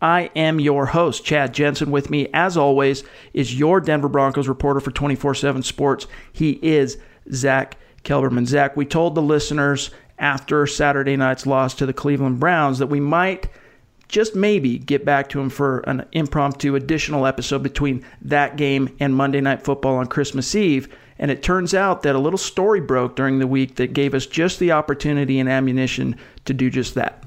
I am your host, Chad Jensen. With me, as always, is your Denver Broncos reporter for 24 7 Sports. He is Zach Kelberman. Zach, we told the listeners after Saturday night's loss to the Cleveland Browns that we might just maybe get back to him for an impromptu additional episode between that game and Monday Night Football on Christmas Eve. And it turns out that a little story broke during the week that gave us just the opportunity and ammunition to do just that.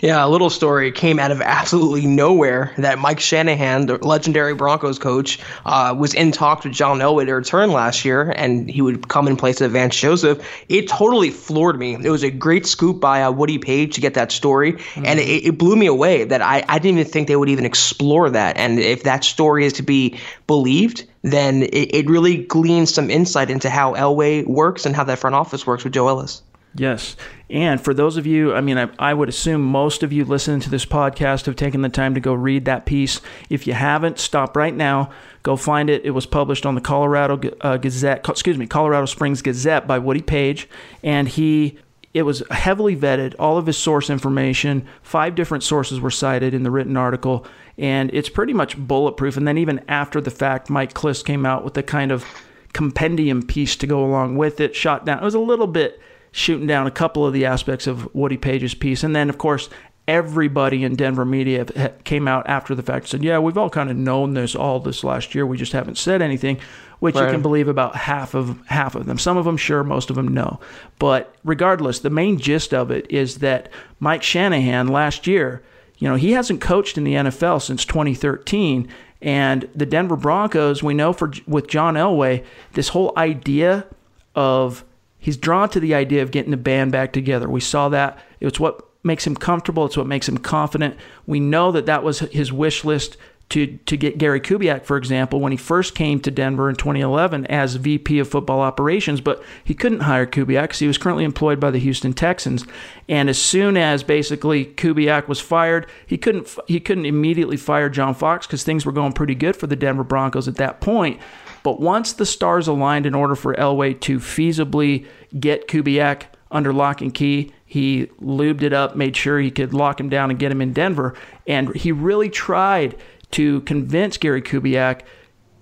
Yeah, a little story came out of absolutely nowhere that Mike Shanahan, the legendary Broncos coach, uh, was in talks with John Elway to return last year, and he would come in place of Vance Joseph. It totally floored me. It was a great scoop by uh, Woody Paige to get that story, mm-hmm. and it, it, blew me away that I, I didn't even think they would even explore that. And if that story is to be believed, then it, it really gleans some insight into how Elway works and how that front office works with Joe Ellis. Yes. And for those of you, I mean, I, I, would assume most of you listening to this podcast have taken the time to go read that piece. If you haven't, stop right now. Go find it. It was published on the Colorado uh, Gazette, excuse me, Colorado Springs Gazette by Woody Paige, And he, it was heavily vetted, all of his source information. Five different sources were cited in the written article. And it's pretty much bulletproof. And then even after the fact, Mike Klis came out with a kind of compendium piece to go along with it, shot down. It was a little bit shooting down a couple of the aspects of Woody Paige's piece. And then, of course, everybody in Denver media came out after the fact and said, "Yeah, we've all kind of known this all this last year. We just haven't said anything." Which right. you can believe about half of half of them. Some of them sure, most of them no. But regardless, the main gist of it is that Mike Shanahan last year, you know, he hasn't coached in the NFL since 2013, and the Denver Broncos, we know for with John Elway, this whole idea of he's drawn to the idea of getting the band back together. We saw that. It's what makes him comfortable. It's what makes him confident. We know that that was his wish list to to get Gary Kubiak, for example, when he first came to Denver in 2011 as VP of Football Operations, but he couldn't hire Kubiak because he was currently employed by the Houston Texans. And as soon as basically Kubiak was fired, he couldn't he couldn't immediately fire John Fox because things were going pretty good for the Denver Broncos at that point. But once the stars aligned in order for Elway to feasibly get Kubiak under lock and key, he lubed it up, made sure he could lock him down and get him in Denver. And he really tried to convince Gary Kubiak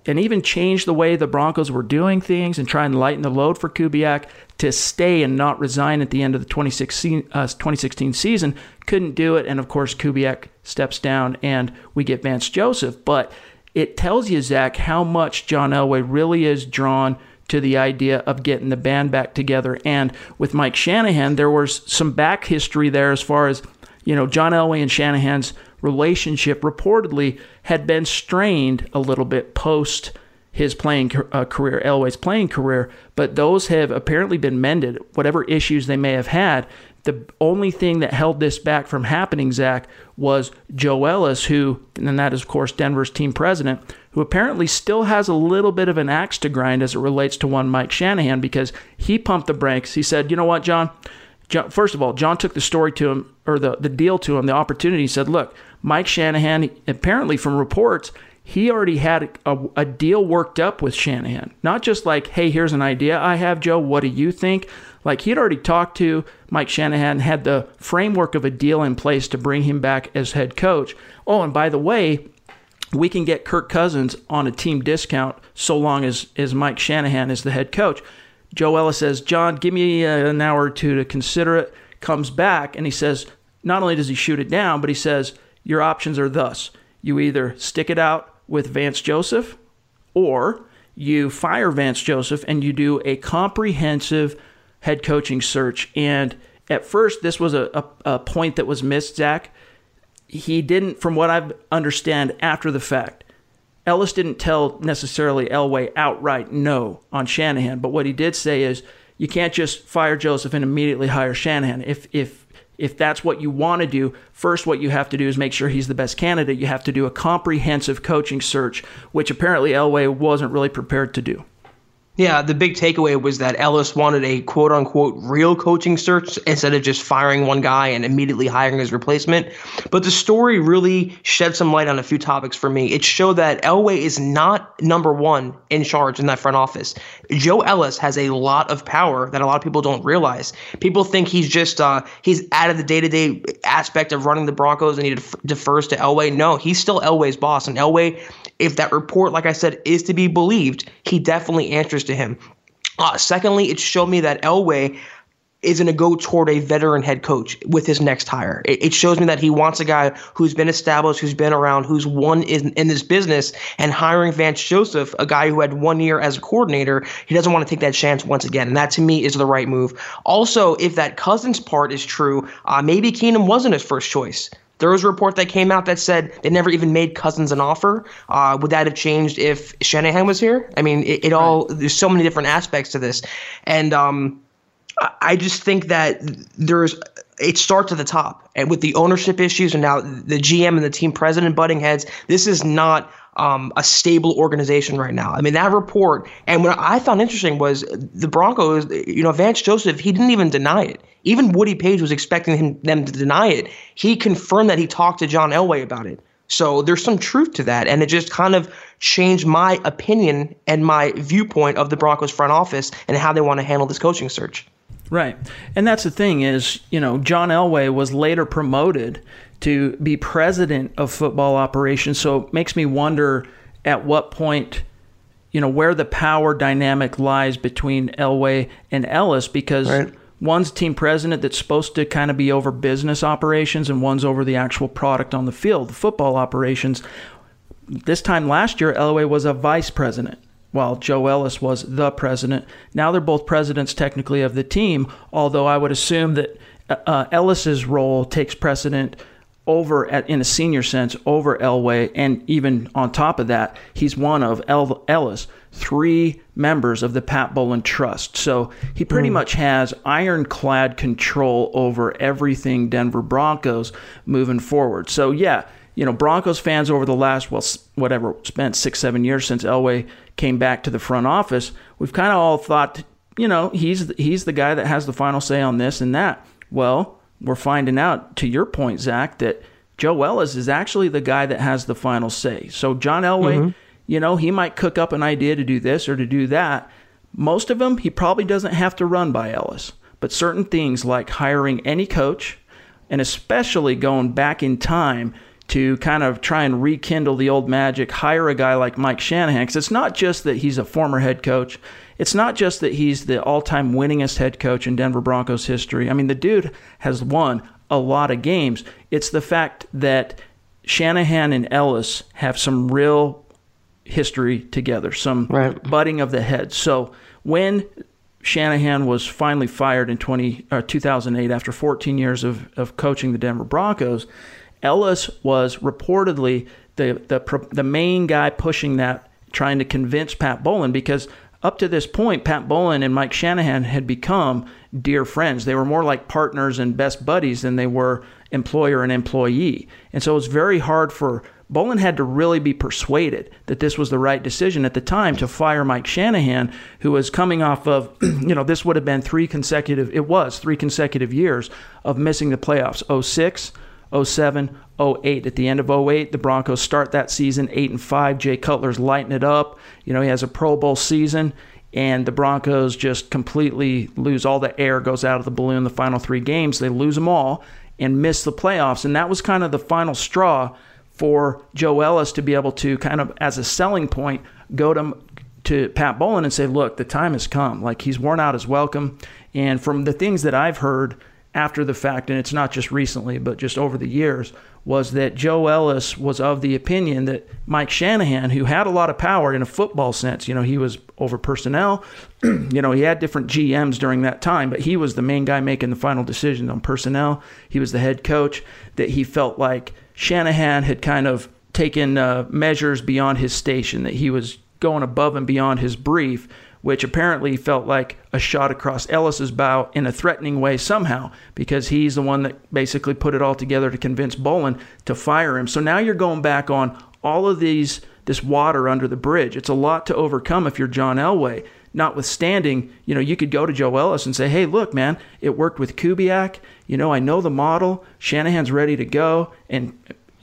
and even change the way the Broncos were doing things and try and lighten the load for Kubiak to stay and not resign at the end of the 2016, uh, 2016 season. Couldn't do it. And of course, Kubiak steps down and we get Vance Joseph. But it tells you, Zach, how much John Elway really is drawn to the idea of getting the band back together. And with Mike Shanahan, there was some back history there as far as, you know, John Elway and Shanahan's relationship reportedly had been strained a little bit post his playing uh, career, Elway's playing career, but those have apparently been mended, whatever issues they may have had. The only thing that held this back from happening, Zach, was Joe Ellis, who, and that is, of course, Denver's team president, who apparently still has a little bit of an axe to grind as it relates to one Mike Shanahan because he pumped the brakes. He said, you know what, John? John first of all, John took the story to him, or the, the deal to him, the opportunity. He said, look, Mike Shanahan, apparently from reports, he already had a, a, deal worked up with Shanahan. Not just like, hey, here's an idea I have, Joe. What do you think? Like he'd already talked to Mike Shanahan, had the framework of a deal in place to bring him back as head coach. Oh, and by the way, we can get Kirk Cousins on a team discount so long as, as Mike Shanahan is the head coach. Joe Ellis says, John, give me uh, an hour or two to consider it. Comes back and he says, not only does he shoot it down, but he says, your options are thus. You either stick it out with Vance Joseph or you fire Vance Joseph and you do a comprehensive head coaching search. And at first, this was a, a, a point that was missed, Zach. He didn't, from what I understand after the fact, Ellis didn't tell necessarily Elway outright no on Shanahan, but what he did say is you can't just fire Joseph and immediately hire Shanahan. If if if that's what you want to do, first what you have to do is make sure he's the best candidate. You have to do a comprehensive coaching search, which apparently Elway wasn't really prepared to do. Yeah, the big takeaway was that Ellis wanted a quote unquote real coaching search instead of just firing one guy and immediately hiring his replacement. But the story really shed some light on a few topics for me. It showed that Elway is not number one in charge in that front office. Joe Ellis has a lot of power that a lot of people don't realize. People think he's just uh, he's out of the day to day aspect of running the Broncos and he defers to Elway. No, he's still Elway's boss, and Elway if that report, like I said, is to be believed, he definitely answers to him. Uh, secondly, it showed me that Elway is going to go toward a veteran head coach with his next hire. It, it, shows me that he wants a guy who's been established, who's been around, who's won in, in this business, and hiring Vance Joseph, a guy who had one year as a coordinator, he doesn't want to take that chance once again. And that to me is the right move. Also, if that Cousins part is true, uh, maybe Keenum wasn't his first choice. There was a report that came out that said they never even made Cousins an offer. Uh, would that have changed if Shanahan was here? I mean, it, it all there's so many different aspects to this, and um, I just think that there's it starts at the top, and with the ownership issues, and now the GM and the team president butting heads. This is not um, a stable organization right now. I mean, that report, and what I found interesting was the Broncos, you know, Vance Joseph, he didn't even deny it. Even Woody Paige was expecting him, them to deny it. He confirmed that he talked to John Elway about it. So there's some truth to that. And it just kind of changed my opinion and my viewpoint of the Broncos front office and how they want to handle this coaching search. Right. And that's the thing is, you know, John Elway was later promoted to be president of football operations. So it makes me wonder at what point, you know, where the power dynamic lies between Elway and Ellis because right. one's team president that's supposed to kind of be over business operations and one's over the actual product on the field, the football operations. This time last year, Elway was a vice president while Joe Ellis was the president. Now they're both presidents technically of the team, although I would assume that uh, Ellis's role takes precedent over at, in a senior sense over Elway, and even on top of that, he's one of El- Ellis three members of the Pat Bowlen Trust. So he pretty mm. much has ironclad control over everything Denver Broncos moving forward. So yeah, you know Broncos fans over the last well whatever spent six seven years since Elway came back to the front office, we've kind of all thought you know he's he's the guy that has the final say on this and that. Well, we're finding out, to your point, Zach, that Joe Ellis is actually the guy that has the final say. So John Elway, mm-hmm. you know, he might cook up an idea to do this or to do that. Most of them, he probably doesn't have to run by Ellis. But certain things like hiring any coach, and especially going back in time to kind of try and rekindle the old magic, hire a guy like Mike Shanahan. Because it's not just that he's a former head coach, it's not just that he's the all time winningest head coach in Denver Broncos history. I mean, the dude has won a lot of games. It's the fact that Shanahan and Ellis have some real history together, some right. butting of the heads. So when Shanahan was finally fired in 20, uh, 2008 after 14 years of, of coaching the Denver Broncos, Ellis was reportedly the, the, the main guy pushing that, trying to convince Pat Bowlen because up to this point, Pat Bowlen and Mike Shanahan had become dear friends. They were more like partners and best buddies than they were employer and employee. And so it was very hard for Bowlen had to really be persuaded that this was the right decision at the time to fire Mike Shanahan, who was coming off of, you know, this would have been three consecutive, it was three consecutive years of missing the playoffs 06, 07, 08. At the end of 08, the Broncos start that season 8 and 5. Jay Cutler's lighting it up. You know, he has a Pro Bowl season, and the Broncos just completely lose all the air goes out of the balloon the final three games. They lose them all and miss the playoffs. And that was kind of the final straw for Joe Ellis to be able to kind of as a selling point go to to Pat Bowlen and say, "Look, the time has come. Like he's worn out his welcome." And from the things that I've heard after the fact, and it's not just recently, but just over the years, was that Joe Ellis was of the opinion that Mike Shanahan, who had a lot of power in a football sense, you know, he was over personnel, you know, he had different GMs during that time, but he was the main guy making the final decision on personnel. He was the head coach, that he felt like Shanahan had kind of taken uh, measures beyond his station, that he was going above and beyond his brief which apparently felt like a shot across Ellis's bow in a threatening way somehow, because he's the one that basically put it all together to convince Bowlen to fire him. So now you're going back on all of these this water under the bridge. It's a lot to overcome if you're John Elway. Notwithstanding, you know, you could go to Joe Ellis and say, "Hey, look, man, it worked with Kubiak. You know, I know the model. Shanahan's ready to go." And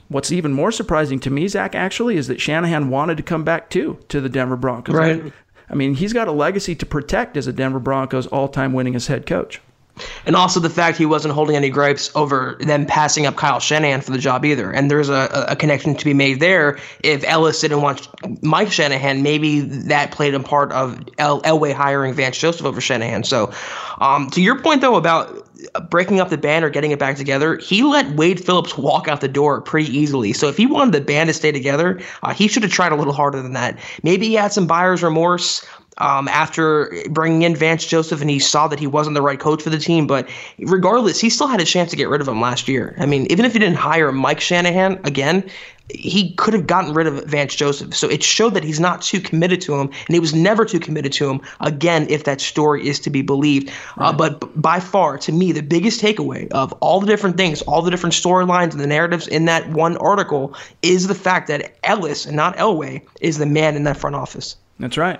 what's even more surprising to me, Zach, actually, is that Shanahan wanted to come back too to the Denver Broncos. Right. I mean, he's got a legacy to protect as a Denver Broncos all-time winningest head coach. And also the fact he wasn't holding any gripes over them passing up Kyle Shanahan for the job either. And there's a, a connection to be made there. If Ellis didn't want Mike Shanahan, maybe that played a part of El- Elway hiring Vance Joseph over Shanahan. So, um, to your point though about breaking up the band or getting it back together, he let Wade Phillips walk out the door pretty easily. So if he wanted the band to stay together, uh, he should have tried a little harder than that. Maybe he had some buyer's remorse um, after bringing in Vance Joseph and he saw that he wasn't the right coach for the team. But regardless, he still had a chance to get rid of him last year. I mean, even if he didn't hire Mike Shanahan again, he could have gotten rid of Vance Joseph. So it showed that he's not too committed to him, and he was never too committed to him. Again, if that story is to be believed, uh, right. uh, but by far, to me, the biggest takeaway of all the different things, all the different storylines and the narratives in that one article is the fact that Ellis and not Elway is the man in that front office. That's right.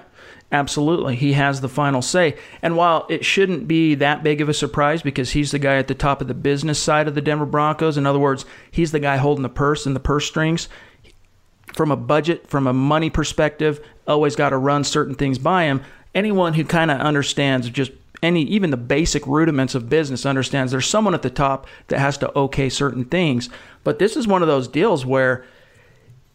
Absolutely. He has the final say. And while it shouldn't be that big of a surprise because he's the guy at the top of the business side of the Denver Broncos, in other words, he's the guy holding the purse and the purse strings. From a budget, from a money perspective, always got to run certain things by him. Anyone who kind of understands just any, even the basic rudiments of business, understands there's someone at the top that has to okay certain things. But this is one of those deals where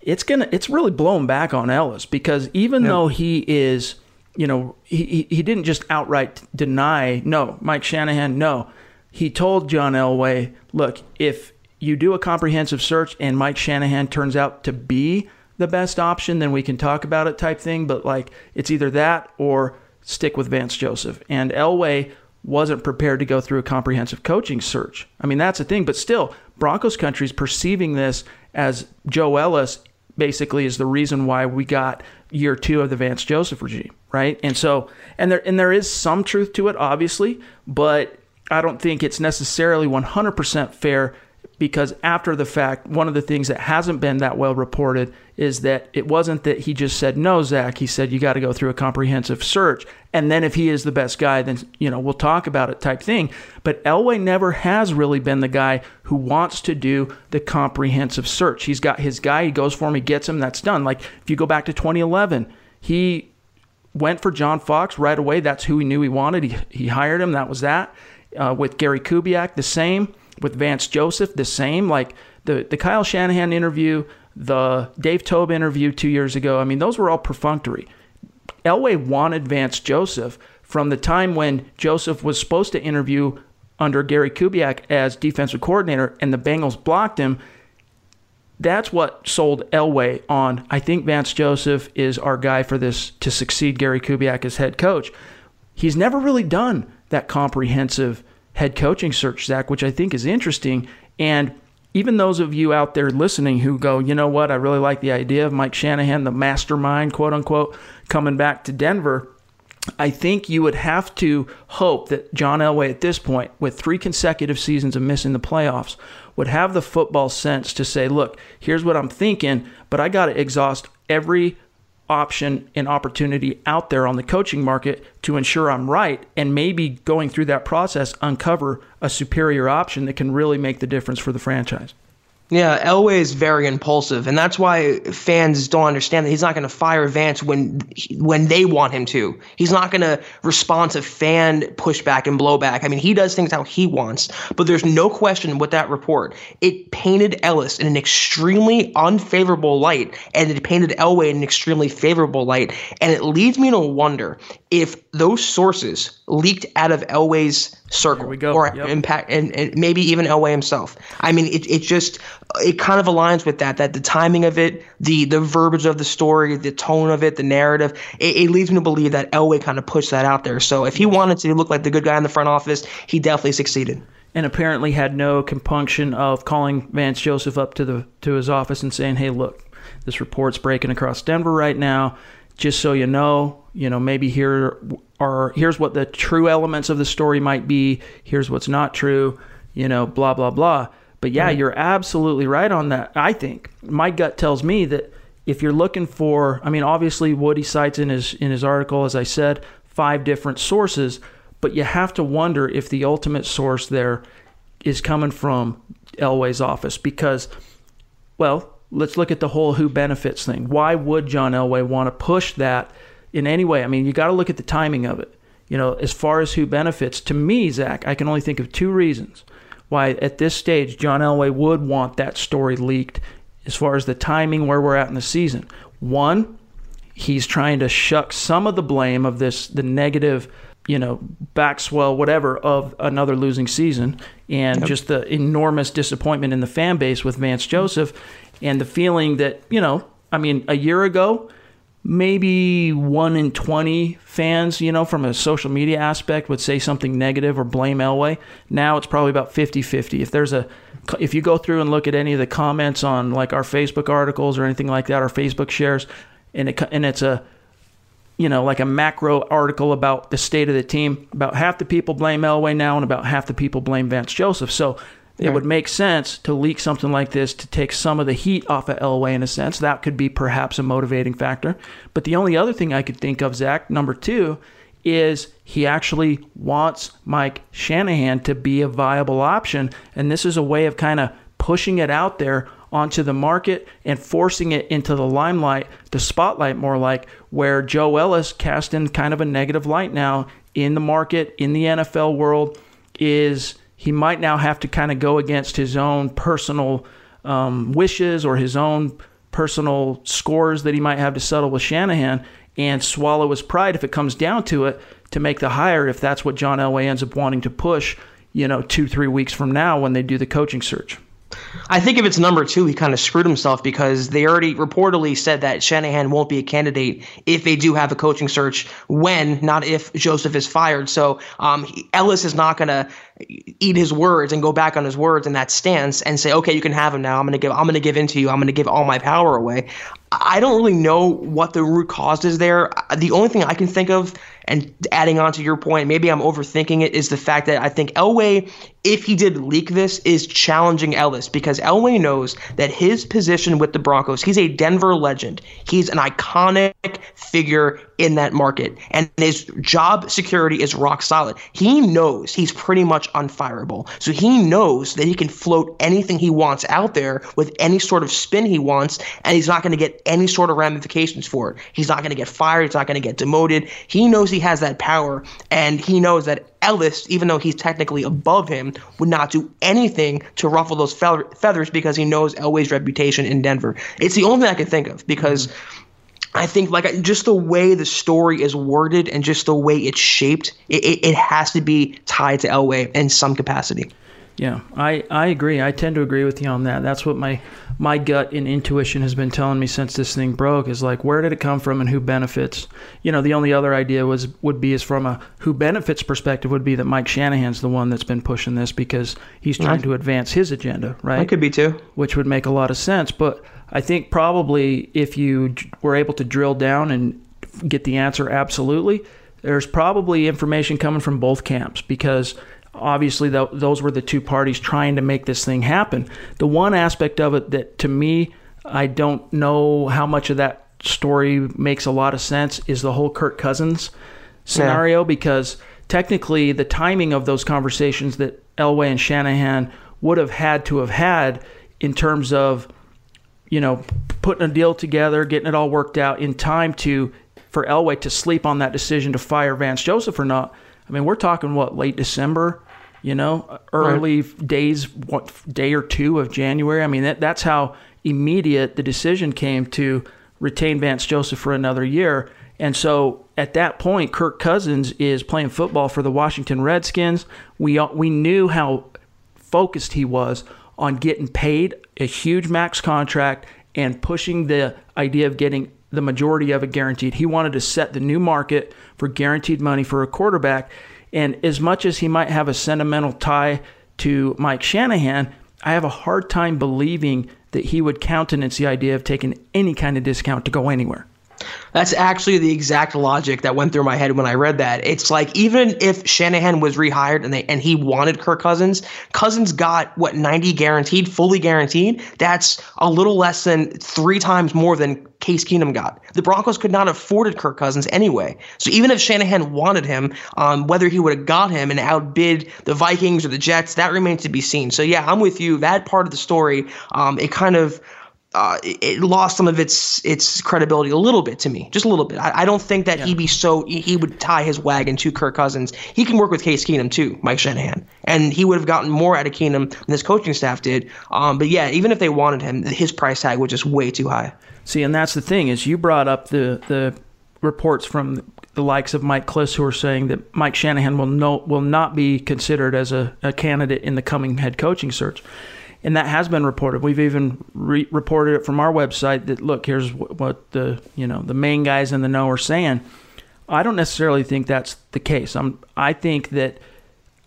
it's gonna it's really blown back on Ellis because even though he is you know he, he didn't just outright deny no Mike Shanahan no he told John Elway look if you do a comprehensive search and Mike Shanahan turns out to be the best option then we can talk about it type thing but like it's either that or stick with Vance Joseph and Elway wasn't prepared to go through a comprehensive coaching search. I mean, that's the thing. But still, Broncos country is perceiving this as Joe Ellis basically is the reason why we got year two of the Vance Joseph regime, right? And so, and there and there is some truth to it, obviously, but I don't think it's necessarily 100% fair because after the fact, one of the things that hasn't been that well reported is that it wasn't that he just said no, Zach. He said you got to go through a comprehensive search, and then if he is the best guy, then you know we'll talk about it type thing. But Elway never has really been the guy who wants to do the comprehensive search. He's got his guy. He goes for him. He gets him. That's done. Like if you go back to 2011, he went for John Fox right away. That's who he knew he wanted. He he hired him. That was that. Uh, with Gary Kubiak, the same with Vance Joseph, the same. Like the the Kyle Shanahan interview, the Dave Toub interview two years ago. I mean, those were all perfunctory. Elway wanted Vance Joseph from the time when Joseph was supposed to interview under Gary Kubiak as defensive coordinator, and the Bengals blocked him. That's what sold Elway on. I think Vance Joseph is our guy for this to succeed Gary Kubiak as head coach. He's never really done that comprehensive head coaching search, Zach, which I think is interesting. And even those of you out there listening who go, you know what, I really like the idea of Mike Shanahan, the mastermind, quote unquote, coming back to Denver. I think you would have to hope that John Elway, at this point, with three consecutive seasons of missing the playoffs, would have the football sense to say, look, here's what I'm thinking, but I got to exhaust every option and opportunity out there on the coaching market to ensure I'm right and maybe going through that process uncover a superior option that can really make the difference for the franchise. Yeah, Elway is very impulsive, and that's why fans don't understand that he's not going to fire Vance when when they want him to. He's not going to respond to fan pushback and blowback. I mean, he does things how he wants. But there's no question with that report, it painted Ellis in an extremely unfavorable light, and it painted Elway in an extremely favorable light. And it leads me to wonder if those sources leaked out of Elway's circle we go. or yep. impact and, and, maybe even Elway himself. I mean, it, it just it kind of aligns with that that the timing of it, the the verbiage of the story, the tone of it, the narrative, it, it leads me to believe that Elway kind of pushed that out there. So if he wanted to look like the good guy in the front office, he definitely succeeded. And apparently had no compunction of calling Vance Joseph up to the to his office and saying, "Hey, look, this report's breaking across Denver right now just so you know, you know, maybe here are here's what the true elements of the story might be. Here's what's not true. You know, blah blah blah. But yeah, right. you're absolutely right on that. I think my gut tells me that if you're looking for, I mean, obviously Woody cites in his in his article, as I said, five different sources, but you have to wonder if the ultimate source there is coming from Elway's office because, well, let's look at the whole who benefits thing. Why would John Elway want to push that in any way? I mean, you got to look at the timing of it. You know, as far as who benefits, to me, Zach, I can only think of two reasons why at this stage John Elway would want that story leaked as far as the timing where we're at in the season. One, he's trying to shuck some of the blame of this the negative you know, backswell, whatever, of another losing season, and yep. just the enormous disappointment in the fan base with Vance Joseph, and the feeling that, you know, I mean, a year ago, maybe one in 20 fans, you know, from a social media aspect would say something negative or blame Elway. Now it's probably about 50 50. If there's a, if you go through and look at any of the comments on like our Facebook articles or anything like that, our Facebook shares, and it, and it's a, you know, like a macro article about the state of the team. About half the people blame Elway now, and about half the people blame Vance Joseph. So it right. would make sense to leak something like this to take some of the heat off of Elway in a sense. That could be perhaps a motivating factor. But the only other thing I could think of, Zach, number two, is he actually wants Mike Shanahan to be a viable option. And this is a way of kind of pushing it out there onto the market and forcing it into the limelight, the spotlight more like, where Joe Ellis cast in kind of a negative light now in the market, in the NFL world, is he might now have to kind of go against his own personal um, wishes or his own personal scores that he might have to settle with Shanahan and swallow his pride if it comes down to it to make the hire if that's what John Elway ends up wanting to push, you know, two, three weeks from now when they do the coaching search. I think if it's number two, he kind of screwed himself because they already reportedly said that Shanahan won't be a candidate if they do have a coaching search when, not if Joseph is fired. So um, Ellis is not going to eat his words and go back on his words in that stance and say, okay, you can have him now. I'm going to give, I'm going to give in to you. I'm going to give all my power away. I don't really know what the root cause is there. The only thing I can think of, and adding on to your point, maybe I'm overthinking it, is the fact that I think Elway, if he did leak this, is challenging Ellis because Elway knows that his position with the Broncos, he's a Denver legend. He's an iconic figure in that market, and his job security is rock solid. He knows he's pretty much unfireable. So he knows that he can float anything he wants out there with any sort of spin he wants, and he's not going to get any sort of ramifications for it. He's not going to get fired. He's not going to get demoted. He knows he has that power, and he knows that Ellis, even though he's technically above him, would not do anything to ruffle those feathers because he knows Elway's reputation in Denver. It's the only thing I can think of because. I think like just the way the story is worded and just the way it's shaped, it, it, it has to be tied to Elway in some capacity. Yeah, I, I agree. I tend to agree with you on that. That's what my my gut and intuition has been telling me since this thing broke is like where did it come from and who benefits? You know the only other idea was would be is from a who benefits perspective would be that mike shanahan's the one that's been pushing this because he's trying to advance his agenda right? It could be too. Which would make a lot of sense but i think probably if you were able to drill down and get the answer absolutely. There's probably information coming from both camps because obviously th- those were the two parties trying to make this thing happen. The one aspect of it that to me I don't know how much of that story makes a lot of sense is the whole Kirk Cousins scenario yeah. because technically the timing of those conversations that Elway and Shanahan would have had to have had in terms of you know putting a deal together, getting it all worked out in time to for Elway to sleep on that decision to fire Vance Joseph or not. I mean, we're talking what late December you know, early right. days, what day or two of January. I mean, that, that's how immediate the decision came to retain Vance Joseph for another year. And so at that point, Kirk Cousins is playing football for the Washington Redskins. We we knew how focused he was on getting paid a huge max contract and pushing the idea of getting the majority of it guaranteed. He wanted to set the new market for guaranteed money for a quarterback. And as much as he might have a sentimental tie to Mike Shanahan, I have a hard time believing that he would countenance the idea of taking any kind of discount to go anywhere. That's actually the exact logic that went through my head when I read that. It's like even if Shanahan was rehired and they and he wanted Kirk Cousins, Cousins got what 90 guaranteed, fully guaranteed. That's a little less than three times more than Case Keenum got. The Broncos could not have afforded Kirk Cousins anyway. So even if Shanahan wanted him, um, whether he would have got him and outbid the Vikings or the Jets, that remains to be seen. So yeah, I'm with you. That part of the story, um, it kind of uh, it lost some of its its credibility a little bit to me, just a little bit. I, I don't think that yeah. he'd be so he would tie his wagon to Kirk Cousins. He can work with Case Keenum too, Mike Shanahan, and he would have gotten more out of Keenum than his coaching staff did. Um, but yeah, even if they wanted him, his price tag was just way too high. See, and that's the thing is you brought up the the reports from the likes of Mike Klis who are saying that Mike Shanahan will no will not be considered as a, a candidate in the coming head coaching search and that has been reported. We've even re- reported it from our website that look, here's what, what, the you know the main guys in the know are saying. I don't necessarily think that's the case. I'm I think that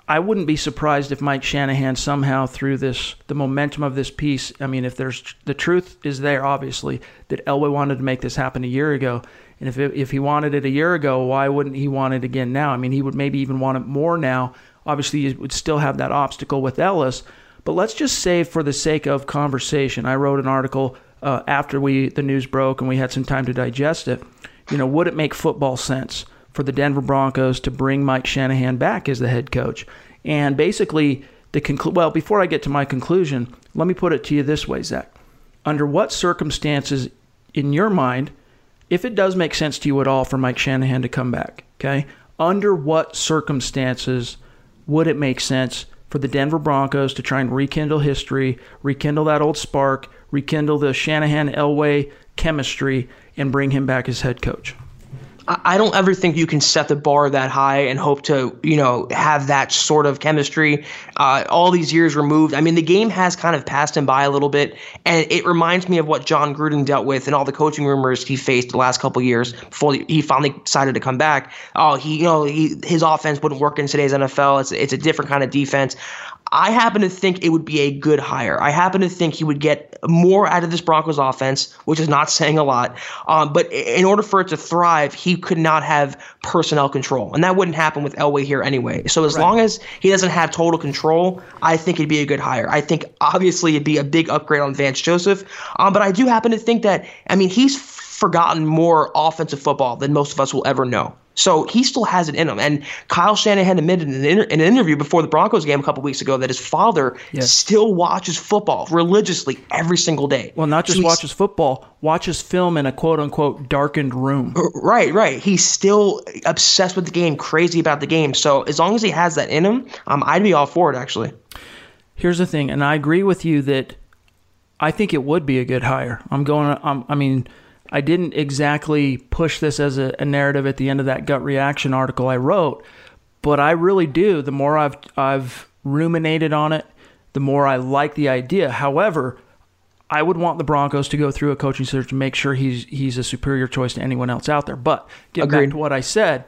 I wouldn't be surprised if Mike Shanahan somehow through this the momentum of this piece. I mean, if there's the truth is there, obviously that Elway wanted to make this happen a year ago. And if, if he wanted it a year ago, why wouldn't he want it again now? I mean, he would maybe even want it more now. Obviously, he would still have that obstacle with Ellis, but let's just say, for the sake of conversation, I wrote an article uh, after we the news broke and we had some time to digest it. You know, would it make football sense for the Denver Broncos to bring Mike Shanahan back as the head coach? And basically, the conclu- well, before I get to my conclusion, let me put it to you this way, Zach. Under what circumstances, in your mind, if it does make sense to you at all for Mike Shanahan to come back, okay? Under what circumstances would it make sense for the Denver Broncos to try and rekindle history, rekindle that old spark, rekindle the Shanahan Elway chemistry, and bring him back as head coach? I don't ever think you can set the bar that high and hope to, you know, have that sort of chemistry. Uh, all these years removed. I mean, the game has kind of passed him by a little bit, and it reminds me of what Jon Gruden dealt with and all the coaching rumors he faced the last couple years before he finally decided to come back. Oh, he, you know, he, his offense wouldn't work in today's NFL. It's it's a different kind of defense. I happen to think it would be a good hire. I happen to think he would get more out of this Broncos offense, which is not saying a lot. Um, but in order for it to thrive, he could not have personnel control, and that wouldn't happen with Elway here anyway. So as right. long as he doesn't have total control, I think it'd be a good hire. I think obviously it'd be a big upgrade on Vance Joseph, um, but I do happen to think that I mean he's forgotten more offensive football than most of us will ever know. So he still has it in him. And Kyle Shanahan admitted in an, inter- in an interview before the Broncos game a couple weeks ago that his father yes. still watches football religiously every single day. Well, not just so watches football, watches film in a quote unquote darkened room. Right, right. He's still obsessed with the game, crazy about the game. So as long as he has that in him, um, I'd be all for it, actually. Here's the thing, and I agree with you that I think it would be a good hire. I'm going, I'm, I mean, I didn't exactly push this as a, a, narrative at the end of that gut reaction article I wrote, but I really do. The more I've I've ruminated on it, the more I like the idea. However, I would want the Broncos to go through a coaching search to make sure he's he's a superior choice to anyone else out there. But get back to what I said,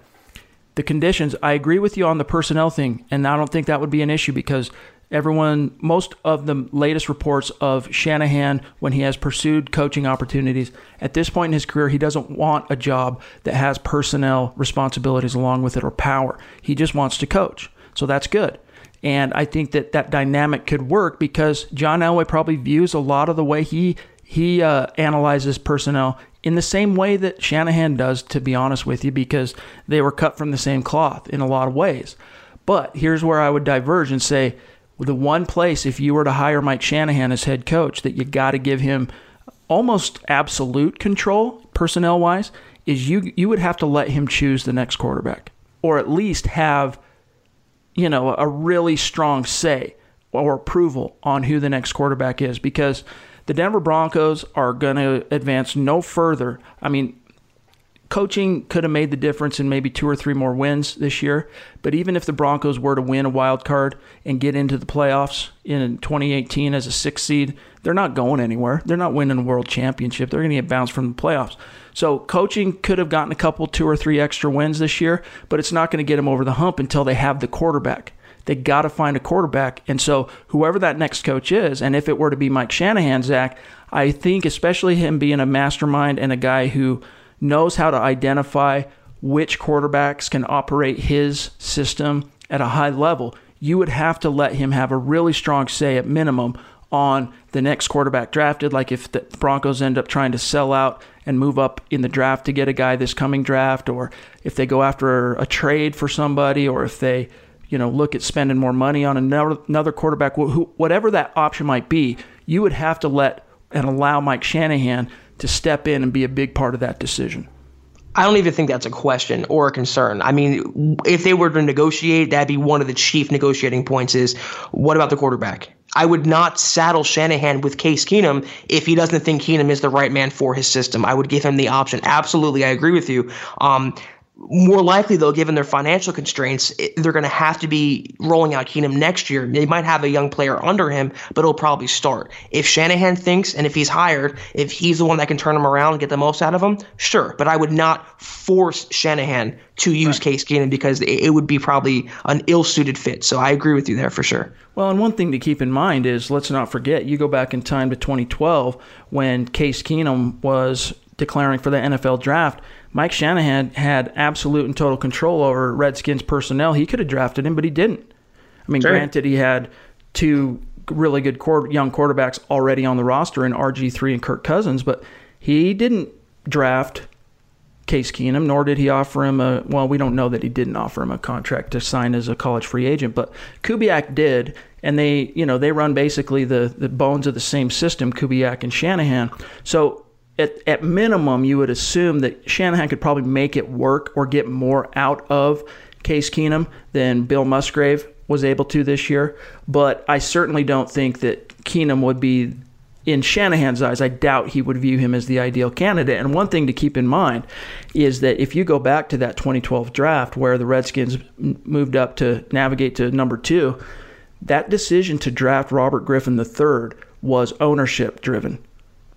the conditions. I agree with you on the personnel thing, and I don't think that would be an issue because everyone, most of the latest reports of Shanahan when he has pursued coaching opportunities, at this point in his career, he doesn't want a job that has personnel responsibilities along with it or power. He just wants to coach. So that's good. And I think that that dynamic could work because John Elway probably views a lot of the way he he uh, analyzes personnel in the same way that Shanahan does, to be honest with you, because they were cut from the same cloth in a lot of ways. But here's where I would diverge and say, the one place if you were to hire Mike Shanahan as head coach that you got to give him almost absolute control personnel wise is you you would have to let him choose the next quarterback or at least have you know a really strong say or approval on who the next quarterback is because the Denver Broncos are going to advance no further. I mean, coaching could have made the difference in maybe two or three more wins this year. But even if the Broncos were to win a wild card and get into the playoffs in 2018 as a six seed, they're not going anywhere. They're not winning a world championship. They're going to get bounced from the playoffs. So coaching could have gotten a couple, two or three extra wins this year, but it's not going to get them over the hump until they have the quarterback. They got to find a quarterback. And so whoever that next coach is, and if it were to be Mike Shanahan, Zach, I think especially him being a mastermind and a guy who – knows how to identify which quarterbacks can operate his system at a high level, you would have to let him have a really strong say at minimum on the next quarterback drafted. Like if the Broncos end up trying to sell out and move up in the draft to get a guy this coming draft, or if they go after a trade for somebody, or if they you know look at spending more money on another another quarterback, whatever that option might be, you would have to let and allow Mike Shanahan to step in and be a big part of that decision. I don't even think that's a question or a concern. I mean, if they were to negotiate, that'd be one of the chief negotiating points is what about the quarterback? I would not saddle Shanahan with Case Keenum if he doesn't think Keenum is the right man for his system. I would give him the option. Absolutely, I agree with you. Um, more likely, though, given their financial constraints, they're going to have to be rolling out Keenum next year. They might have a young player under him, but it'll probably start. If Shanahan thinks, and if he's hired, if he's the one that can turn him around and get the most out of him, sure. But I would not force Shanahan to use right. Case Keenum because it would be probably an ill-suited fit. So I agree with you there for sure. Well, and one thing to keep in mind is let's not forget you go back in time to 2012 when Case Keenum was declaring for the NFL draft Mike Shanahan had absolute and total control over Redskins personnel. He could have drafted him, but he didn't. I mean, sure. granted, he had two really good young quarterbacks already on the roster in RG3 and Kirk Cousins, but he didn't draft Case Keenum, nor did he offer him a. Well, we don't know that he didn't offer him a contract to sign as a college free agent, but Kubiak did, and they, you know, they run basically the the bones of the same system, Kubiak and Shanahan. So at, at minimum, you would assume that Shanahan could probably make it work or get more out of Case Keenum than Bill Musgrave was able to this year. But I certainly don't think that Keenum would be, in Shanahan's eyes, I doubt he would view him as the ideal candidate. And one thing to keep in mind is that if you go back to that 2012 draft where the Redskins moved up to navigate to number two, that decision to draft Robert Griffin III was ownership driven.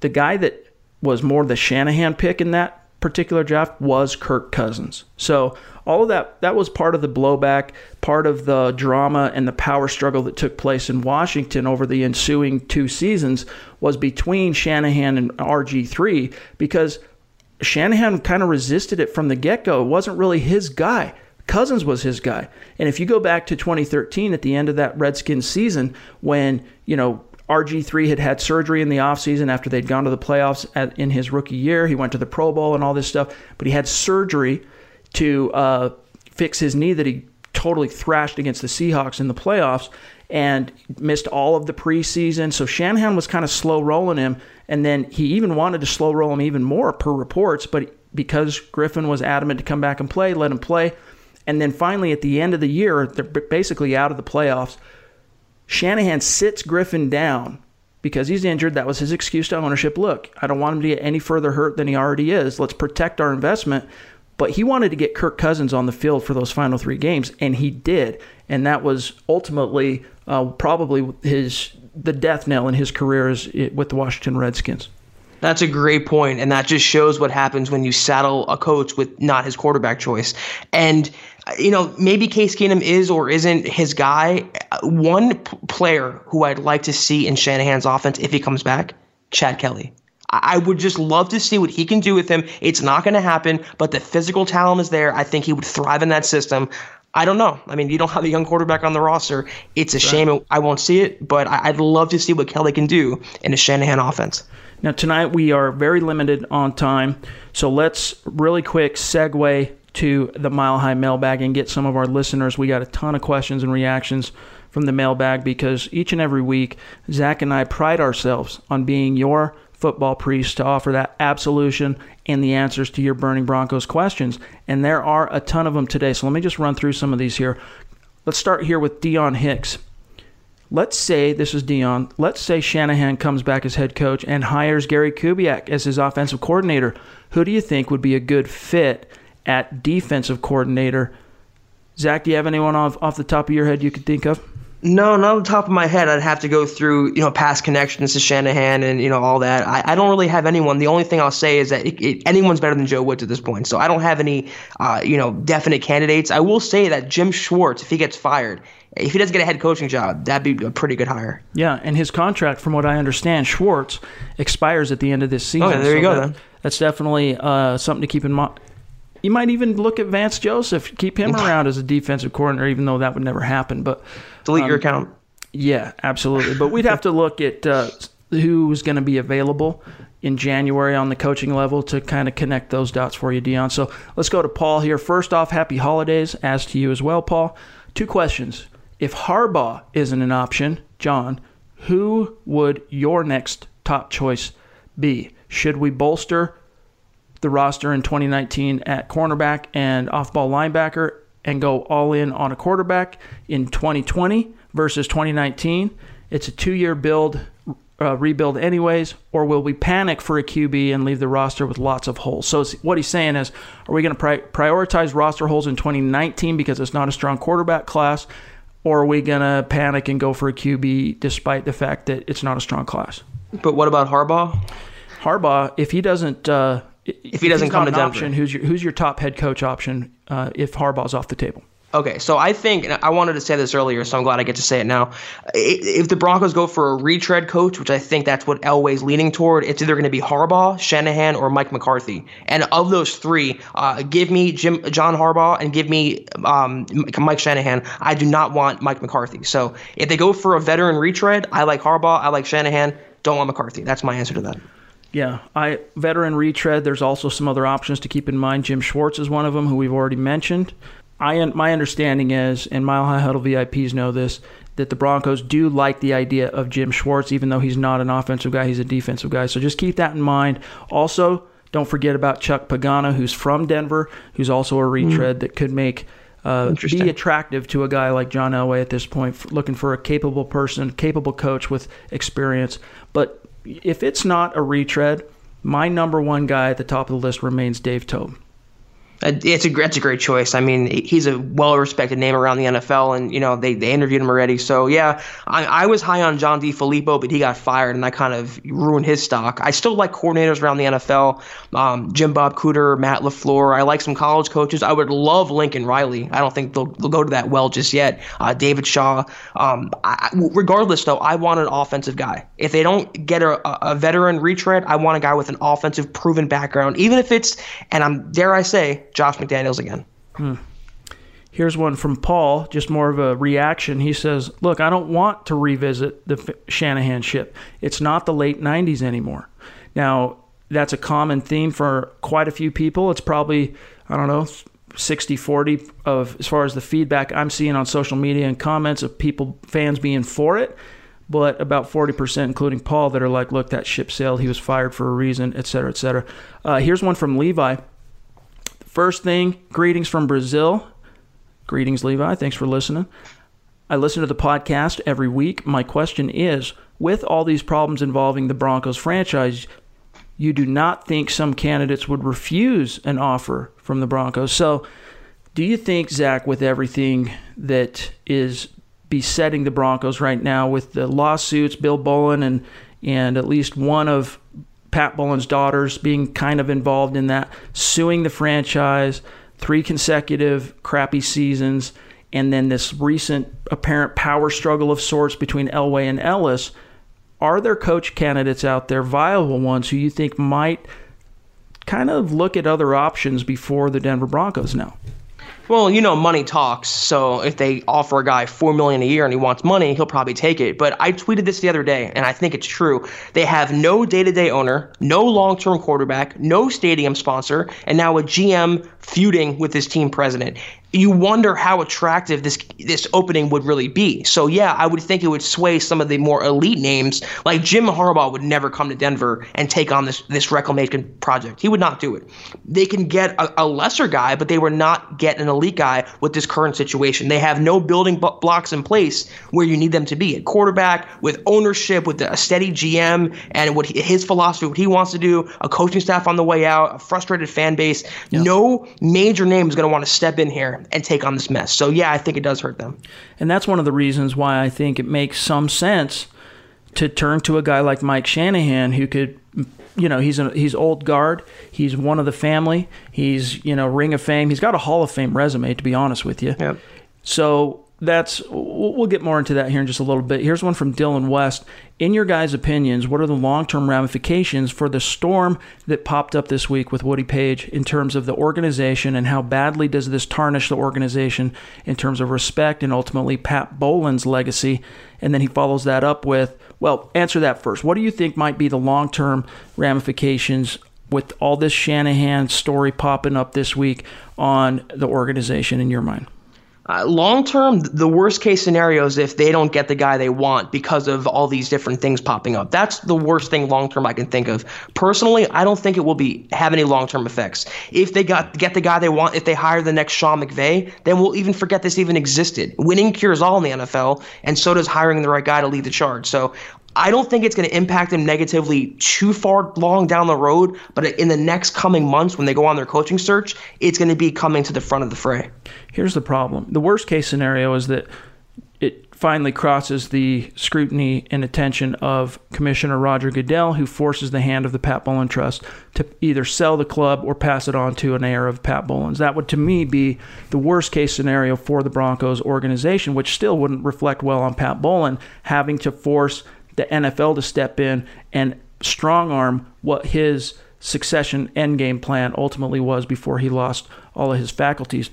The guy that was more the Shanahan pick in that particular draft was Kirk Cousins. So all of that that was part of the blowback, part of the drama and the power struggle that took place in Washington over the ensuing two seasons was between Shanahan and RG3 because Shanahan kind of resisted it from the get-go. It wasn't really his guy. Cousins was his guy. And if you go back to 2013 at the end of that Redskins season when, you know, RG3 had had surgery in the offseason after they'd gone to the playoffs at, in his rookie year. He went to the Pro Bowl and all this stuff, but he had surgery to uh, fix his knee that he totally thrashed against the Seahawks in the playoffs and missed all of the preseason. So Shanahan was kind of slow rolling him, and then he even wanted to slow roll him even more per reports, but because Griffin was adamant to come back and play, let him play. And then finally, at the end of the year, they're basically out of the playoffs. Shanahan sits Griffin down because he's injured. That was his excuse to ownership. Look, I don't want him to get any further hurt than he already is. Let's protect our investment. But he wanted to get Kirk Cousins on the field for those final three games, and he did. And that was ultimately uh, probably his the death knell in his career is with the Washington Redskins. That's a great point, and that just shows what happens when you saddle a coach with not his quarterback choice. And you know, maybe Case Keenum is or isn't his guy. One p- player who I'd like to see in Shanahan's offense if he comes back, Chad Kelly. I would just love to see what he can do with him. It's not going to happen, but the physical talent is there. I think he would thrive in that system. I don't know. I mean, you don't have a young quarterback on the roster. It's a right. shame I won't see it, but I'd love to see what Kelly can do in a Shanahan offense. Now, tonight we are very limited on time, so let's really quick segue to the Mile High mailbag and get some of our listeners. We got a ton of questions and reactions from the mailbag because each and every week, Zach and I pride ourselves on being your football priest to offer that absolution and the answers to your Burning Broncos questions. And there are a ton of them today. So let me just run through some of these here. Let's start here with Dion Hicks. Let's say, this is Dion, let's say Shanahan comes back as head coach and hires Gary Kubiak as his offensive coordinator. Who do you think would be a good fit at defensive coordinator. Zach, do you have anyone off, off the top of your head you could think of? No, not on the top of my head. I'd have to go through, you know, past connections to Shanahan and, you know, all that. I, I don't really have anyone. The only thing I'll say is that it, it, anyone's better than Joe Woods at this point. So I don't have any, uh, you know, definite candidates. I will say that Jim Schwartz, if he gets fired, if he doesn't get a head coaching job, that'd be a pretty good hire. Yeah, and his contract, from what I understand, Schwartz expires at the end of this season. Oh, yeah, there you so go. That, then that's definitely uh, something to keep in mind. You might even look at Vance Joseph, keep him around as a defensive coordinator, even though that would never happen. But delete um, your account. Yeah, absolutely. But we'd have to look at uh, who's going to be available in January on the coaching level to kind of connect those dots for you, Dion. So let's go to Paul here. First off, happy holidays, as to you as well, Paul. Two questions. If Harbaugh isn't an option, John, who would your next top choice be? Should we bolster the roster in 2019 at cornerback and off ball linebacker and go all in on a quarterback in 2020 versus 2019? It's a two year build uh, rebuild anyways, or will we panic for a QB and leave the roster with lots of holes? So what he's saying is, are we going to pri- prioritize roster holes in 2019 because it's not a strong quarterback class, or are we going to panic and go for a QB despite the fact that it's not a strong class? But what about Harbaugh? Harbaugh, if he doesn't, uh, if he doesn't come to Denver, option, who's your who's your top head coach option uh, if Harbaugh's off the table? Okay, so I think I wanted to say this earlier, so I'm glad I get to say it now. If the Broncos go for a retread coach, which I think that's what Elway's leaning toward, it's either going to be Harbaugh, Shanahan, or Mike McCarthy. And of those three, uh, give me Jim, John Harbaugh, and give me um, Mike Shanahan. I do not want Mike McCarthy. So if they go for a veteran retread, I like Harbaugh, I like Shanahan. Don't want McCarthy. That's my answer to that. Yeah, I veteran retread. There's also some other options to keep in mind. Jim Schwartz is one of them, who we've already mentioned. I my understanding is, and Mile High Huddle VIPs know this, that the Broncos do like the idea of Jim Schwartz, even though he's not an offensive guy, he's a defensive guy. So just keep that in mind. Also, don't forget about Chuck Pagano, who's from Denver, who's also a retread mm. that could make uh, be attractive to a guy like John Elway at this point, looking for a capable person, capable coach with experience. But if it's not a retread, my number one guy at the top of the list remains Dave Toub. It's a it's a great choice. I mean, he's a well respected name around the NFL, and you know they, they interviewed him already. So yeah, I, I was high on John DeFilippo, but he got fired, and I kind of ruined his stock. I still like coordinators around the NFL, um, Jim Bob Cooter, Matt LaFleur. I like some college coaches. I would love Lincoln Riley. I don't think they'll, they'll go to that well just yet. Uh, David Shaw. Um, I, regardless, though, I want an offensive guy. If they don't get a, a veteran retread, I want a guy with an offensive proven background, even if it's and I'm dare I say Josh McDaniels again. Hmm. Here's one from Paul, just more of a reaction. He says, Look, I don't want to revisit the Shanahan ship. It's not the late 90s anymore. Now, that's a common theme for quite a few people. It's probably, I don't know, 60 40 of as far as the feedback I'm seeing on social media and comments of people, fans being for it, but about 40%, including Paul, that are like, look, that ship sailed. He was fired for a reason, et cetera, et cetera. Uh, here's one from Levi. First thing, greetings from Brazil. Greetings, Levi. Thanks for listening. I listen to the podcast every week. My question is with all these problems involving the Broncos franchise, you do not think some candidates would refuse an offer from the Broncos. So, do you think, Zach, with everything that is besetting the Broncos right now, with the lawsuits, Bill Bowlen and and at least one of Pat Bowlen's daughters being kind of involved in that, suing the franchise, three consecutive crappy seasons, and then this recent apparent power struggle of sorts between Elway and Ellis. Are there coach candidates out there, viable ones, who you think might kind of look at other options before the Denver Broncos now? Well, you know, money talks. So if they offer a guy four million a year and he wants money, he'll probably take it. But I tweeted this the other day, and I think it's true. They have no day-to-day owner, no long-term quarterback, no stadium sponsor, and now a GM feuding with his team president you wonder how attractive this this opening would really be. So yeah, I would think it would sway some of the more elite names. Like Jim Harbaugh would never come to Denver and take on this this reclamation project. He would not do it. They can get a, a lesser guy, but they would not get an elite guy with this current situation. They have no building blocks in place where you need them to be. At quarterback, with ownership, with a steady GM, and what he, his philosophy, what he wants to do, a coaching staff on the way out, a frustrated fan base. Yeah. No major name is going to want to step in here and take on this mess. So yeah, I think it does hurt them. And that's one of the reasons why I think it makes some sense to turn to a guy like Mike Shanahan who could you know, he's a, he's old guard. He's one of the family. He's, you know, Ring of Fame. He's got a Hall of Fame resume to be honest with you. Yep. So that's we'll get more into that here in just a little bit. Here's one from Dylan West. In your guys' opinions, what are the long-term ramifications for the storm that popped up this week with Woody Paige in terms of the organization and how badly does this tarnish the organization in terms of respect and ultimately Pat Bowlen's legacy? And then he follows that up with, well, answer that first. What do you think might be the long-term ramifications with all this Shanahan story popping up this week on the organization in your mind? Uh, long term, the worst case scenario is if they don't get the guy they want because of all these different things popping up. That's the worst thing long term I can think of. Personally, I don't think it will be have any long term effects. If they got get the guy they want, if they hire the next Sean McVay, then we'll even forget this even existed. Winning cures all in the NFL, and so does hiring the right guy to lead the charge. So I don't think it's going to impact them negatively too far long down the road, but in the next coming months when they go on their coaching search, it's going to be coming to the front of the fray. Here's the problem. The worst case scenario is that it finally crosses the scrutiny and attention of Commissioner Roger Goodell, who forces the hand of the Pat Bowlen Trust to either sell the club or pass it on to an heir of Pat Bowlen's. That would, to me, be the worst case scenario for the Broncos organization, which still wouldn't reflect well on Pat Bowlen having to force the NFL to step in and strong arm what his succession endgame plan ultimately was before he lost all of his faculties.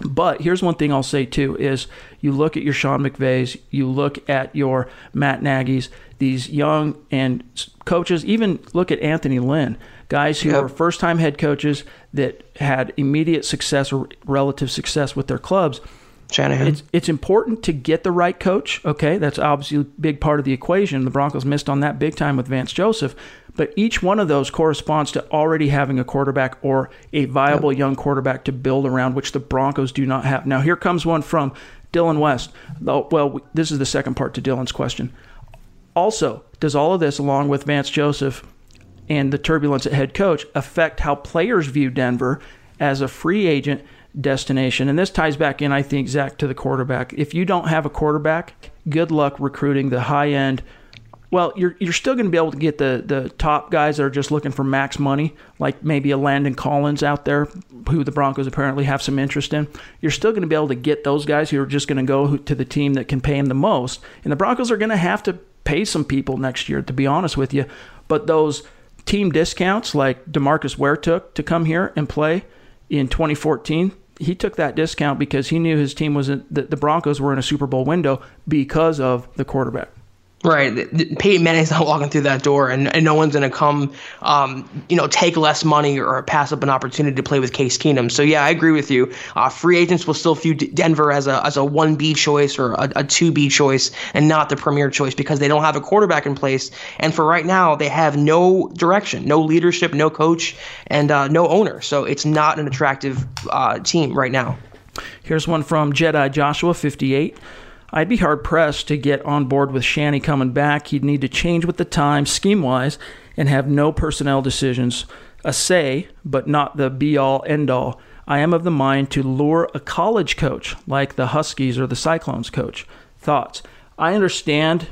But here's one thing I'll say too is you look at your Sean McVays, you look at your Matt Nagy's, these young and coaches, even look at Anthony Lynn, guys who yep. are first time head coaches that had immediate success or relative success with their clubs. Shanahan. It's, it's important to get the right coach. Okay, that's obviously a big part of the equation. The Broncos missed on that big time with Vance Joseph, but each one of those corresponds to already having a quarterback or a viable yep. young quarterback to build around, which the Broncos do not have. Now, here comes one from Dylan West. Well, this is the second part to Dylan's question. Also, does all of this, along with Vance Joseph and the turbulence at head coach, affect how players view Denver as a free agent? Destination. And this ties back in, I think, Zach, to the quarterback. If you don't have a quarterback, good luck recruiting the high end. Well, you're you're still going to be able to get the the top guys that are just looking for max money, like maybe a Landon Collins out there, who the Broncos apparently have some interest in. You're still going to be able to get those guys who are just going to go to the team that can pay him the most. And the Broncos are going to have to pay some people next year, to be honest with you. But those team discounts, like Demarcus Ware took to come here and play in 2014, he took that discount because he knew his team was in, the, the Broncos were in a Super Bowl window because of the quarterback. Right, Peyton Manning's not walking through that door, and, and no one's going to come, um, you know, take less money or pass up an opportunity to play with Case Keenum. So yeah, I agree with you. Uh, free agents will still view Denver as a as a one B choice or a, a two B choice, and not the premier choice because they don't have a quarterback in place. And for right now, they have no direction, no leadership, no coach, and uh, no owner. So it's not an attractive uh, team right now. Here's one from Jedi Joshua fifty eight. I'd be hard pressed to get on board with Shanny coming back. He'd need to change with the times, scheme wise, and have no personnel decisions. A say, but not the be all end all. I am of the mind to lure a college coach like the Huskies or the Cyclones coach. Thoughts? I understand,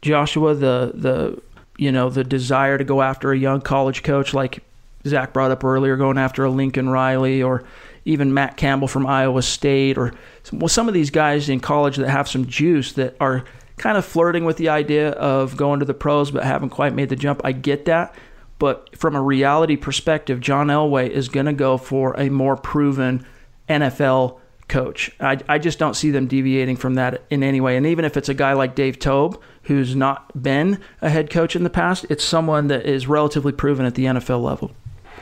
Joshua, the the you know the desire to go after a young college coach like Zach brought up earlier, going after a Lincoln Riley or even Matt Campbell from Iowa State, or well, some of these guys in college that have some juice that are kind of flirting with the idea of going to the pros but haven't quite made the jump. I get that. But from a reality perspective, John Elway is going to go for a more proven NFL coach. I, I just don't see them deviating from that in any way. And even if it's a guy like Dave Toub, who's not been a head coach in the past, it's someone that is relatively proven at the NFL level.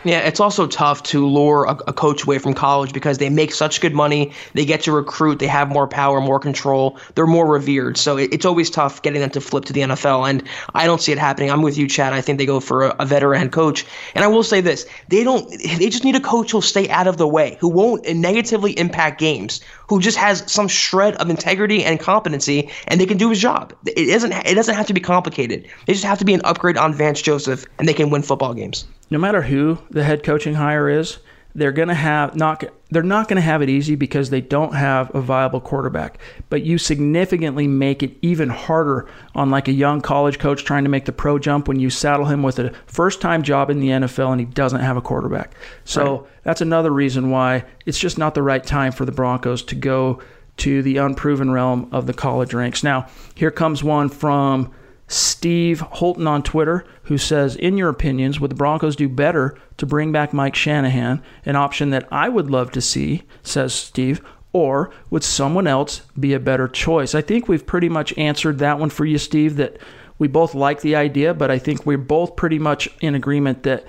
Yeah, it's also tough to lure a, a, coach away from college because they make such good money. They get to recruit. They have more power, more control. They're more revered. So it, it's always tough getting them to flip to the NFL. And I don't see it happening. I'm with you, Chad. I think they go for a, a veteran coach. And I will say this: they don't. They just need a coach who'll stay out of the way, who won't negatively impact games, who just has some shred of integrity and competency, and they can do his job. It doesn't. It doesn't have to be complicated. They just have to be an upgrade on Vance Joseph, and they can win football games no matter who the head coaching hire is, they're going to have not they're not going to have it easy because they don't have a viable quarterback. But you significantly make it even harder on like a young college coach trying to make the pro jump when you saddle him with a first-time job in the NFL and he doesn't have a quarterback. So right. that's another reason why it's just not the right time for the Broncos to go to the unproven realm of the college ranks. Now, here comes one from Steve Holton on Twitter, who says, In your opinions, would the Broncos do better to bring back Mike Shanahan, an option that I would love to see, says Steve, or would someone else be a better choice? I think we've pretty much answered that one for you, Steve, that we both like the idea, but I think we're both pretty much in agreement that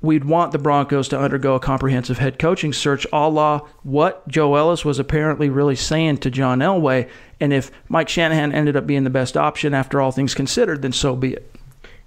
we'd want the Broncos to undergo a comprehensive head coaching search, a la what Joe Ellis was apparently really saying to John Elway. And if Mike Shanahan ended up being the best option after all things considered, then so be it.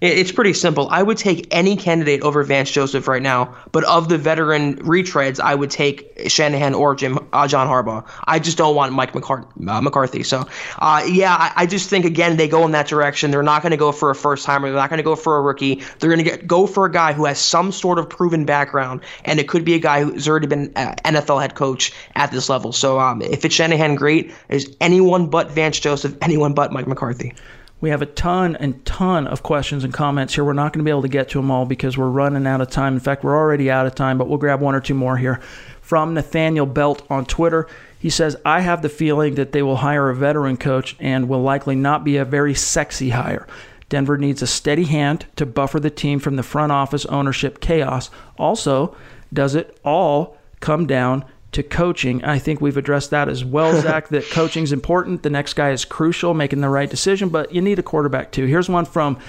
It's pretty simple. I would take any candidate over Vance Joseph right now, but of the veteran retreads, I would take Shanahan or Jim uh, John Harbaugh. I just don't want Mike McCart- uh, McCarthy. So, uh, yeah, I, I, just think again they go in that direction. They're not going to go for a first timer. They're not going to go for a rookie. They're going to go for a guy who has some sort of proven background, and it could be a guy who's already been uh, NFL head coach at this level. So, um, if it's Shanahan, great. Is anyone but Vance Joseph, anyone but Mike McCarthy. We have a ton and ton of questions and comments here. We're not going to be able to get to them all because we're running out of time. In fact, we're already out of time, but we'll grab one or two more here. From Nathaniel Belt on Twitter, he says, I have the feeling that they will hire a veteran coach and will likely not be a very sexy hire. Denver needs a steady hand to buffer the team from the front office ownership chaos. Also, does it all come down to coaching. I think we've addressed that as well, Zach, that coaching is important. The next guy is crucial, making the right decision, but you need a quarterback too. Here's one from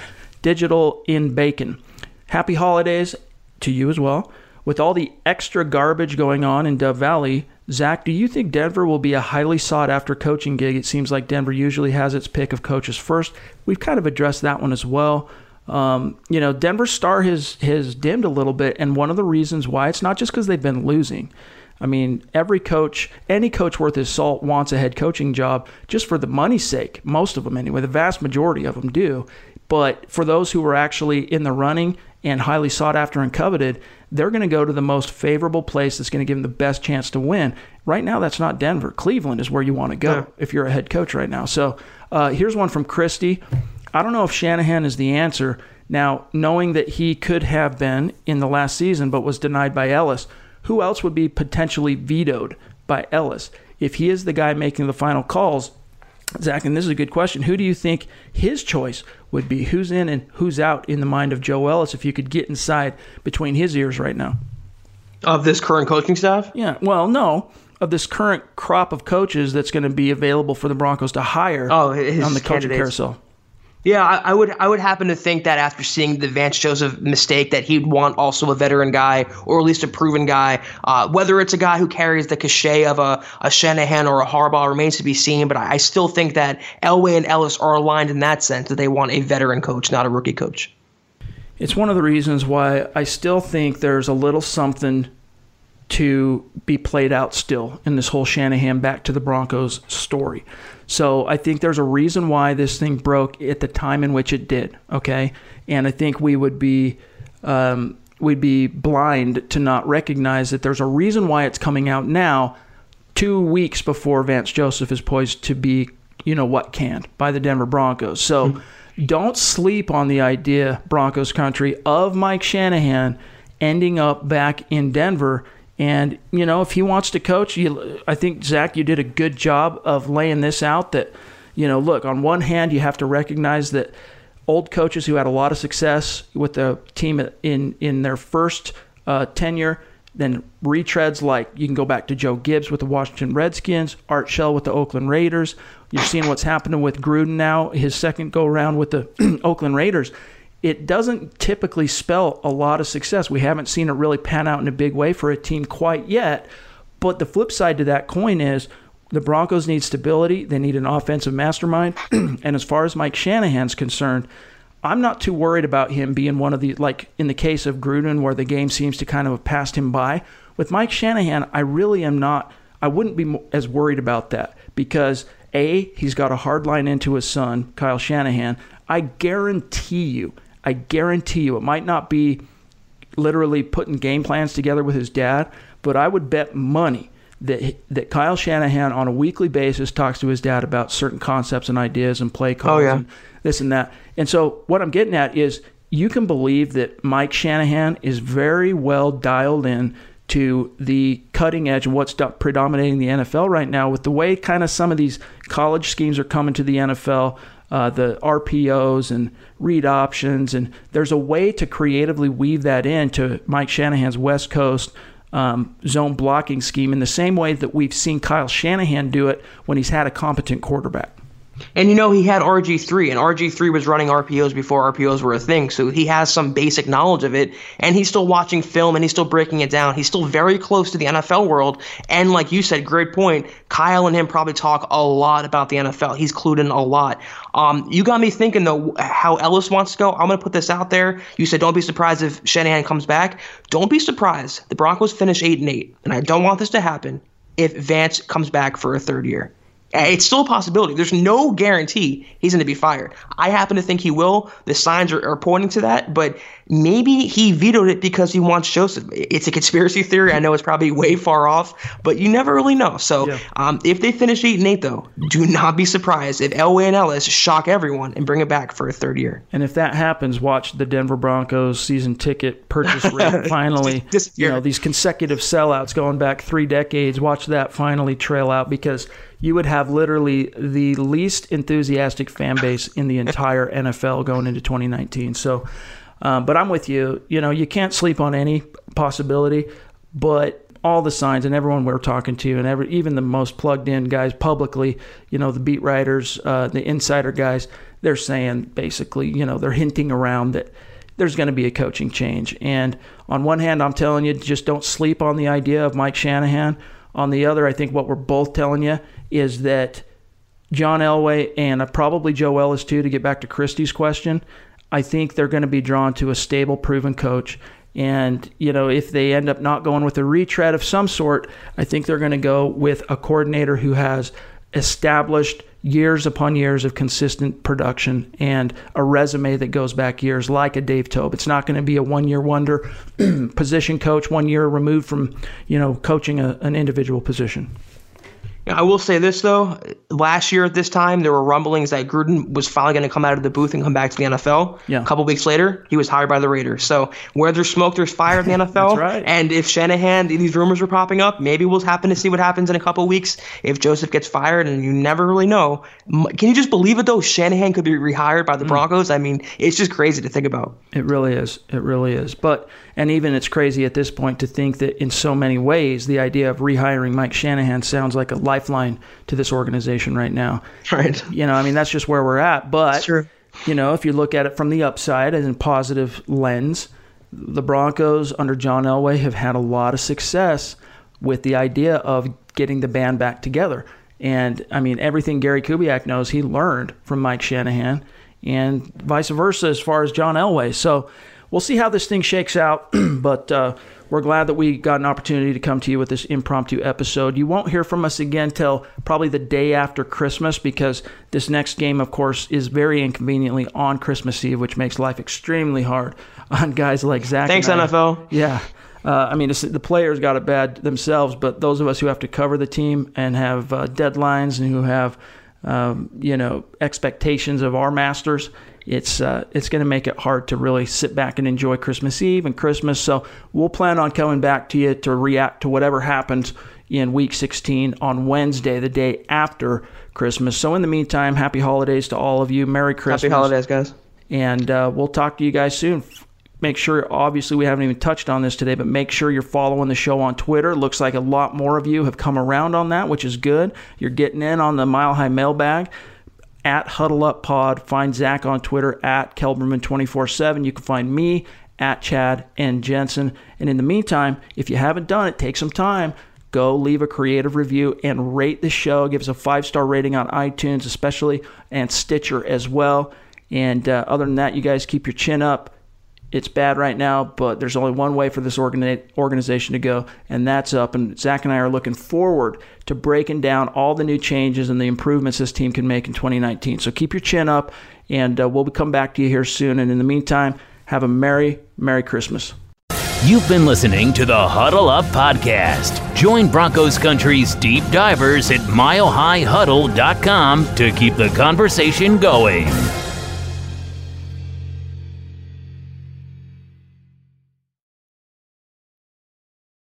Digital in Bacon. Happy holidays to you as well. With all the extra garbage going on in Dove Valley, Zach, do you think Denver will be a highly sought after coaching gig? It seems like Denver usually has its pick of coaches first. We've kind of addressed that one as well. Um, you know, Denver's star has has dimmed a little bit, and one of the reasons why it's not just because they've been losing. I mean, every coach, any coach worth his salt wants a head coaching job just for the money's sake. Most of them, anyway. The vast majority of them do. But for those who are actually in the running and highly sought after and coveted, they're going to go to the most favorable place that's going to give them the best chance to win. Right now, that's not Denver. Cleveland is where you want to go yeah. if you're a head coach right now. So uh, here's one from Christy. I don't know if Shanahan is the answer. Now, knowing that he could have been in the last season but was denied by Ellis, who else would be potentially vetoed by Ellis? If he is the guy making the final calls, Zach, and this is a good question. Who do you think his choice would be? Who's in and who's out in the mind of Joe Ellis if you could get inside between his ears right now? Of this current coaching staff? Yeah. Well, no. Of this current crop of coaches that's going to be available for the Broncos to hire oh, on the coaching carousel. Yeah, I, I, would I would happen to think that after seeing the Vance Joseph mistake, that he'd want also a veteran guy or at least a proven guy. Uh, whether it's a guy who carries the cachet of a, a Shanahan or a Harbaugh remains to be seen. But I, I still think that Elway and Ellis are aligned in that sense that they want a veteran coach, not a rookie coach. It's one of the reasons why I still think there's a little something to be played out still in this whole Shanahan back to the Broncos story. So I think there's a reason why this thing broke at the time in which it did. Okay, and I think we would be um, we'd be blind to not recognize that there's a reason why it's coming out now, two weeks before Vance Joseph is poised to be, you know what, canned by the Denver Broncos. So. Mm-hmm. Don't sleep on the idea, Broncos country, of Mike Shanahan ending up back in Denver and you know, if he wants to coach, you, I think Zach, you did a good job of laying this out. That you know, look, on one hand, you have to recognize that old coaches who had a lot of success with the team in in their first uh, tenure, then retreads like you can go back to Joe Gibbs with the Washington Redskins, Art Shell with the Oakland Raiders. You're seeing what's happening with Gruden now, his second go around with the Oakland Raiders it doesn't typically spell a lot of success. We haven't seen it really pan out in a big way for a team quite yet. But the flip side to that coin is the Broncos need stability. They need an offensive mastermind. and as far as Mike Shanahan's concerned, I'm not too worried about him being one of the, like in the case of Gruden, where the game seems to kind of have passed him by. With Mike Shanahan, I really am not, I wouldn't be as worried about that because A, he's got a hard line into his son, Kyle Shanahan. I guarantee you, I guarantee you, it might not be literally putting game plans together with his dad, but I would bet money that that Kyle Shanahan on a weekly basis talks to his dad about certain concepts and ideas and play oh, calls oh, yeah. and this and that. And so what I'm getting at is you can believe that Mike Shanahan is very well dialed in to the cutting edge of what's predominating the NFL right now with the way kind of some of these college schemes are coming to the NFL. Uh, the RPOs and read options, and there's a way to creatively weave that into Mike Shanahan's West Coast um, zone blocking scheme in the same way that we've seen Kyle Shanahan do it when he's had a competent quarterback. And you know, he had RG3, and RG3 was running RPOs before RPOs were a thing, so he has some basic knowledge of it. And he's still watching film and he's still breaking it down. He's still very close to the NFL world. And like you said, great point. Kyle and him probably talk a lot about the NFL. He's clued in a lot. Um, you got me thinking, though, how Ellis wants to go. I'm going to put this out there. You said don't be surprised if Shanahan comes back. Don't be surprised. The Broncos finish 8 and 8, and I don't want this to happen if Vance comes back for a third year. It's still a possibility. There's no guarantee he's going to be fired. I happen to think he will. The signs are, are, pointing to that, but maybe he vetoed it because he wants Joseph. It's a conspiracy theory. I know it's probably way far off, but you never really know. So yeah. um, if they finish eight and eight, though, do not be surprised if Elway and Ellis shock everyone and bring it back for a third year. And if that happens, watch the Denver Broncos season ticket purchase rate finally. this you know these consecutive sellouts going back three decades. Watch that finally trail out because you would have literally the least enthusiastic fan base in the entire NFL going into 2019. So, um, but I'm with you. You know, you can't sleep on any possibility, but all the signs and everyone we're talking to and every even the most plugged in guys publicly, you know, the beat writers, uh, the insider guys, they're saying basically, you know, they're hinting around that there's going to be a coaching change. And on one hand, I'm telling you, just don't sleep on the idea of Mike Shanahan. On the other, I think what we're both telling you is that John Elway and probably Joe Ellis too, to get back to Christie's question, I think they're going to be drawn to a stable, proven coach. And, you know, if they end up not going with a retread of some sort, I think they're going to go with a coordinator who has established years upon years of consistent production and a resume that goes back years, like a Dave Toub. It's not going to be a one year wonder position coach, one year removed from, you know, coaching a, an individual position. I will say this though, last year at this time there were rumblings that Gruden was finally going to come out of the booth and come back to the NFL. Yeah. A couple weeks later, he was hired by the Raiders. So where there's smoke, there's fire in the NFL. right. And if Shanahan, these rumors were popping up, maybe we'll happen to see what happens in a couple weeks if Joseph gets fired, and you never really know. Can you just believe it though? Shanahan could be rehired by the mm. Broncos. I mean, it's just crazy to think about. It really is. It really is. But and even it's crazy at this point to think that in so many ways the idea of rehiring Mike Shanahan sounds like a lifeline to this organization right now. Right. You know, I mean that's just where we're at. But you know, if you look at it from the upside and in positive lens, the Broncos under John Elway have had a lot of success with the idea of getting the band back together. And I mean, everything Gary Kubiak knows, he learned from Mike Shanahan, and vice versa as far as John Elway. So we'll see how this thing shakes out. but uh, we're glad that we got an opportunity to come to you with this impromptu episode. You won't hear from us again till probably the day after Christmas because this next game, of course, is very inconveniently on Christmas Eve, which makes life extremely hard on guys like Zach. Thanks, NFL. Yeah. Uh, I mean, the players got it bad themselves, but those of us who have to cover the team and have uh, deadlines and who have, um, you know, expectations of our masters, it's uh, it's going to make it hard to really sit back and enjoy Christmas Eve and Christmas. So we'll plan on coming back to you to react to whatever happens in Week 16 on Wednesday, the day after Christmas. So in the meantime, happy holidays to all of you. Merry Christmas. Happy holidays, guys. And uh, we'll talk to you guys soon. Make sure, obviously, we haven't even touched on this today, but make sure you're following the show on Twitter. Looks like a lot more of you have come around on that, which is good. You're getting in on the Mile High mailbag at Huddle Up Pod. Find Zach on Twitter at Kelberman247. You can find me at Chad and Jensen. And in the meantime, if you haven't done it, take some time. Go leave a creative review and rate the show. Give us a five star rating on iTunes, especially, and Stitcher as well. And uh, other than that, you guys keep your chin up it's bad right now, but there's only one way for this organi- organization to go, and that's up. And Zach and I are looking forward to breaking down all the new changes and the improvements this team can make in 2019. So keep your chin up, and uh, we'll come back to you here soon. And in the meantime, have a Merry, Merry Christmas. You've been listening to the Huddle Up Podcast. Join Broncos Country's deep divers at milehighhuddle.com to keep the conversation going.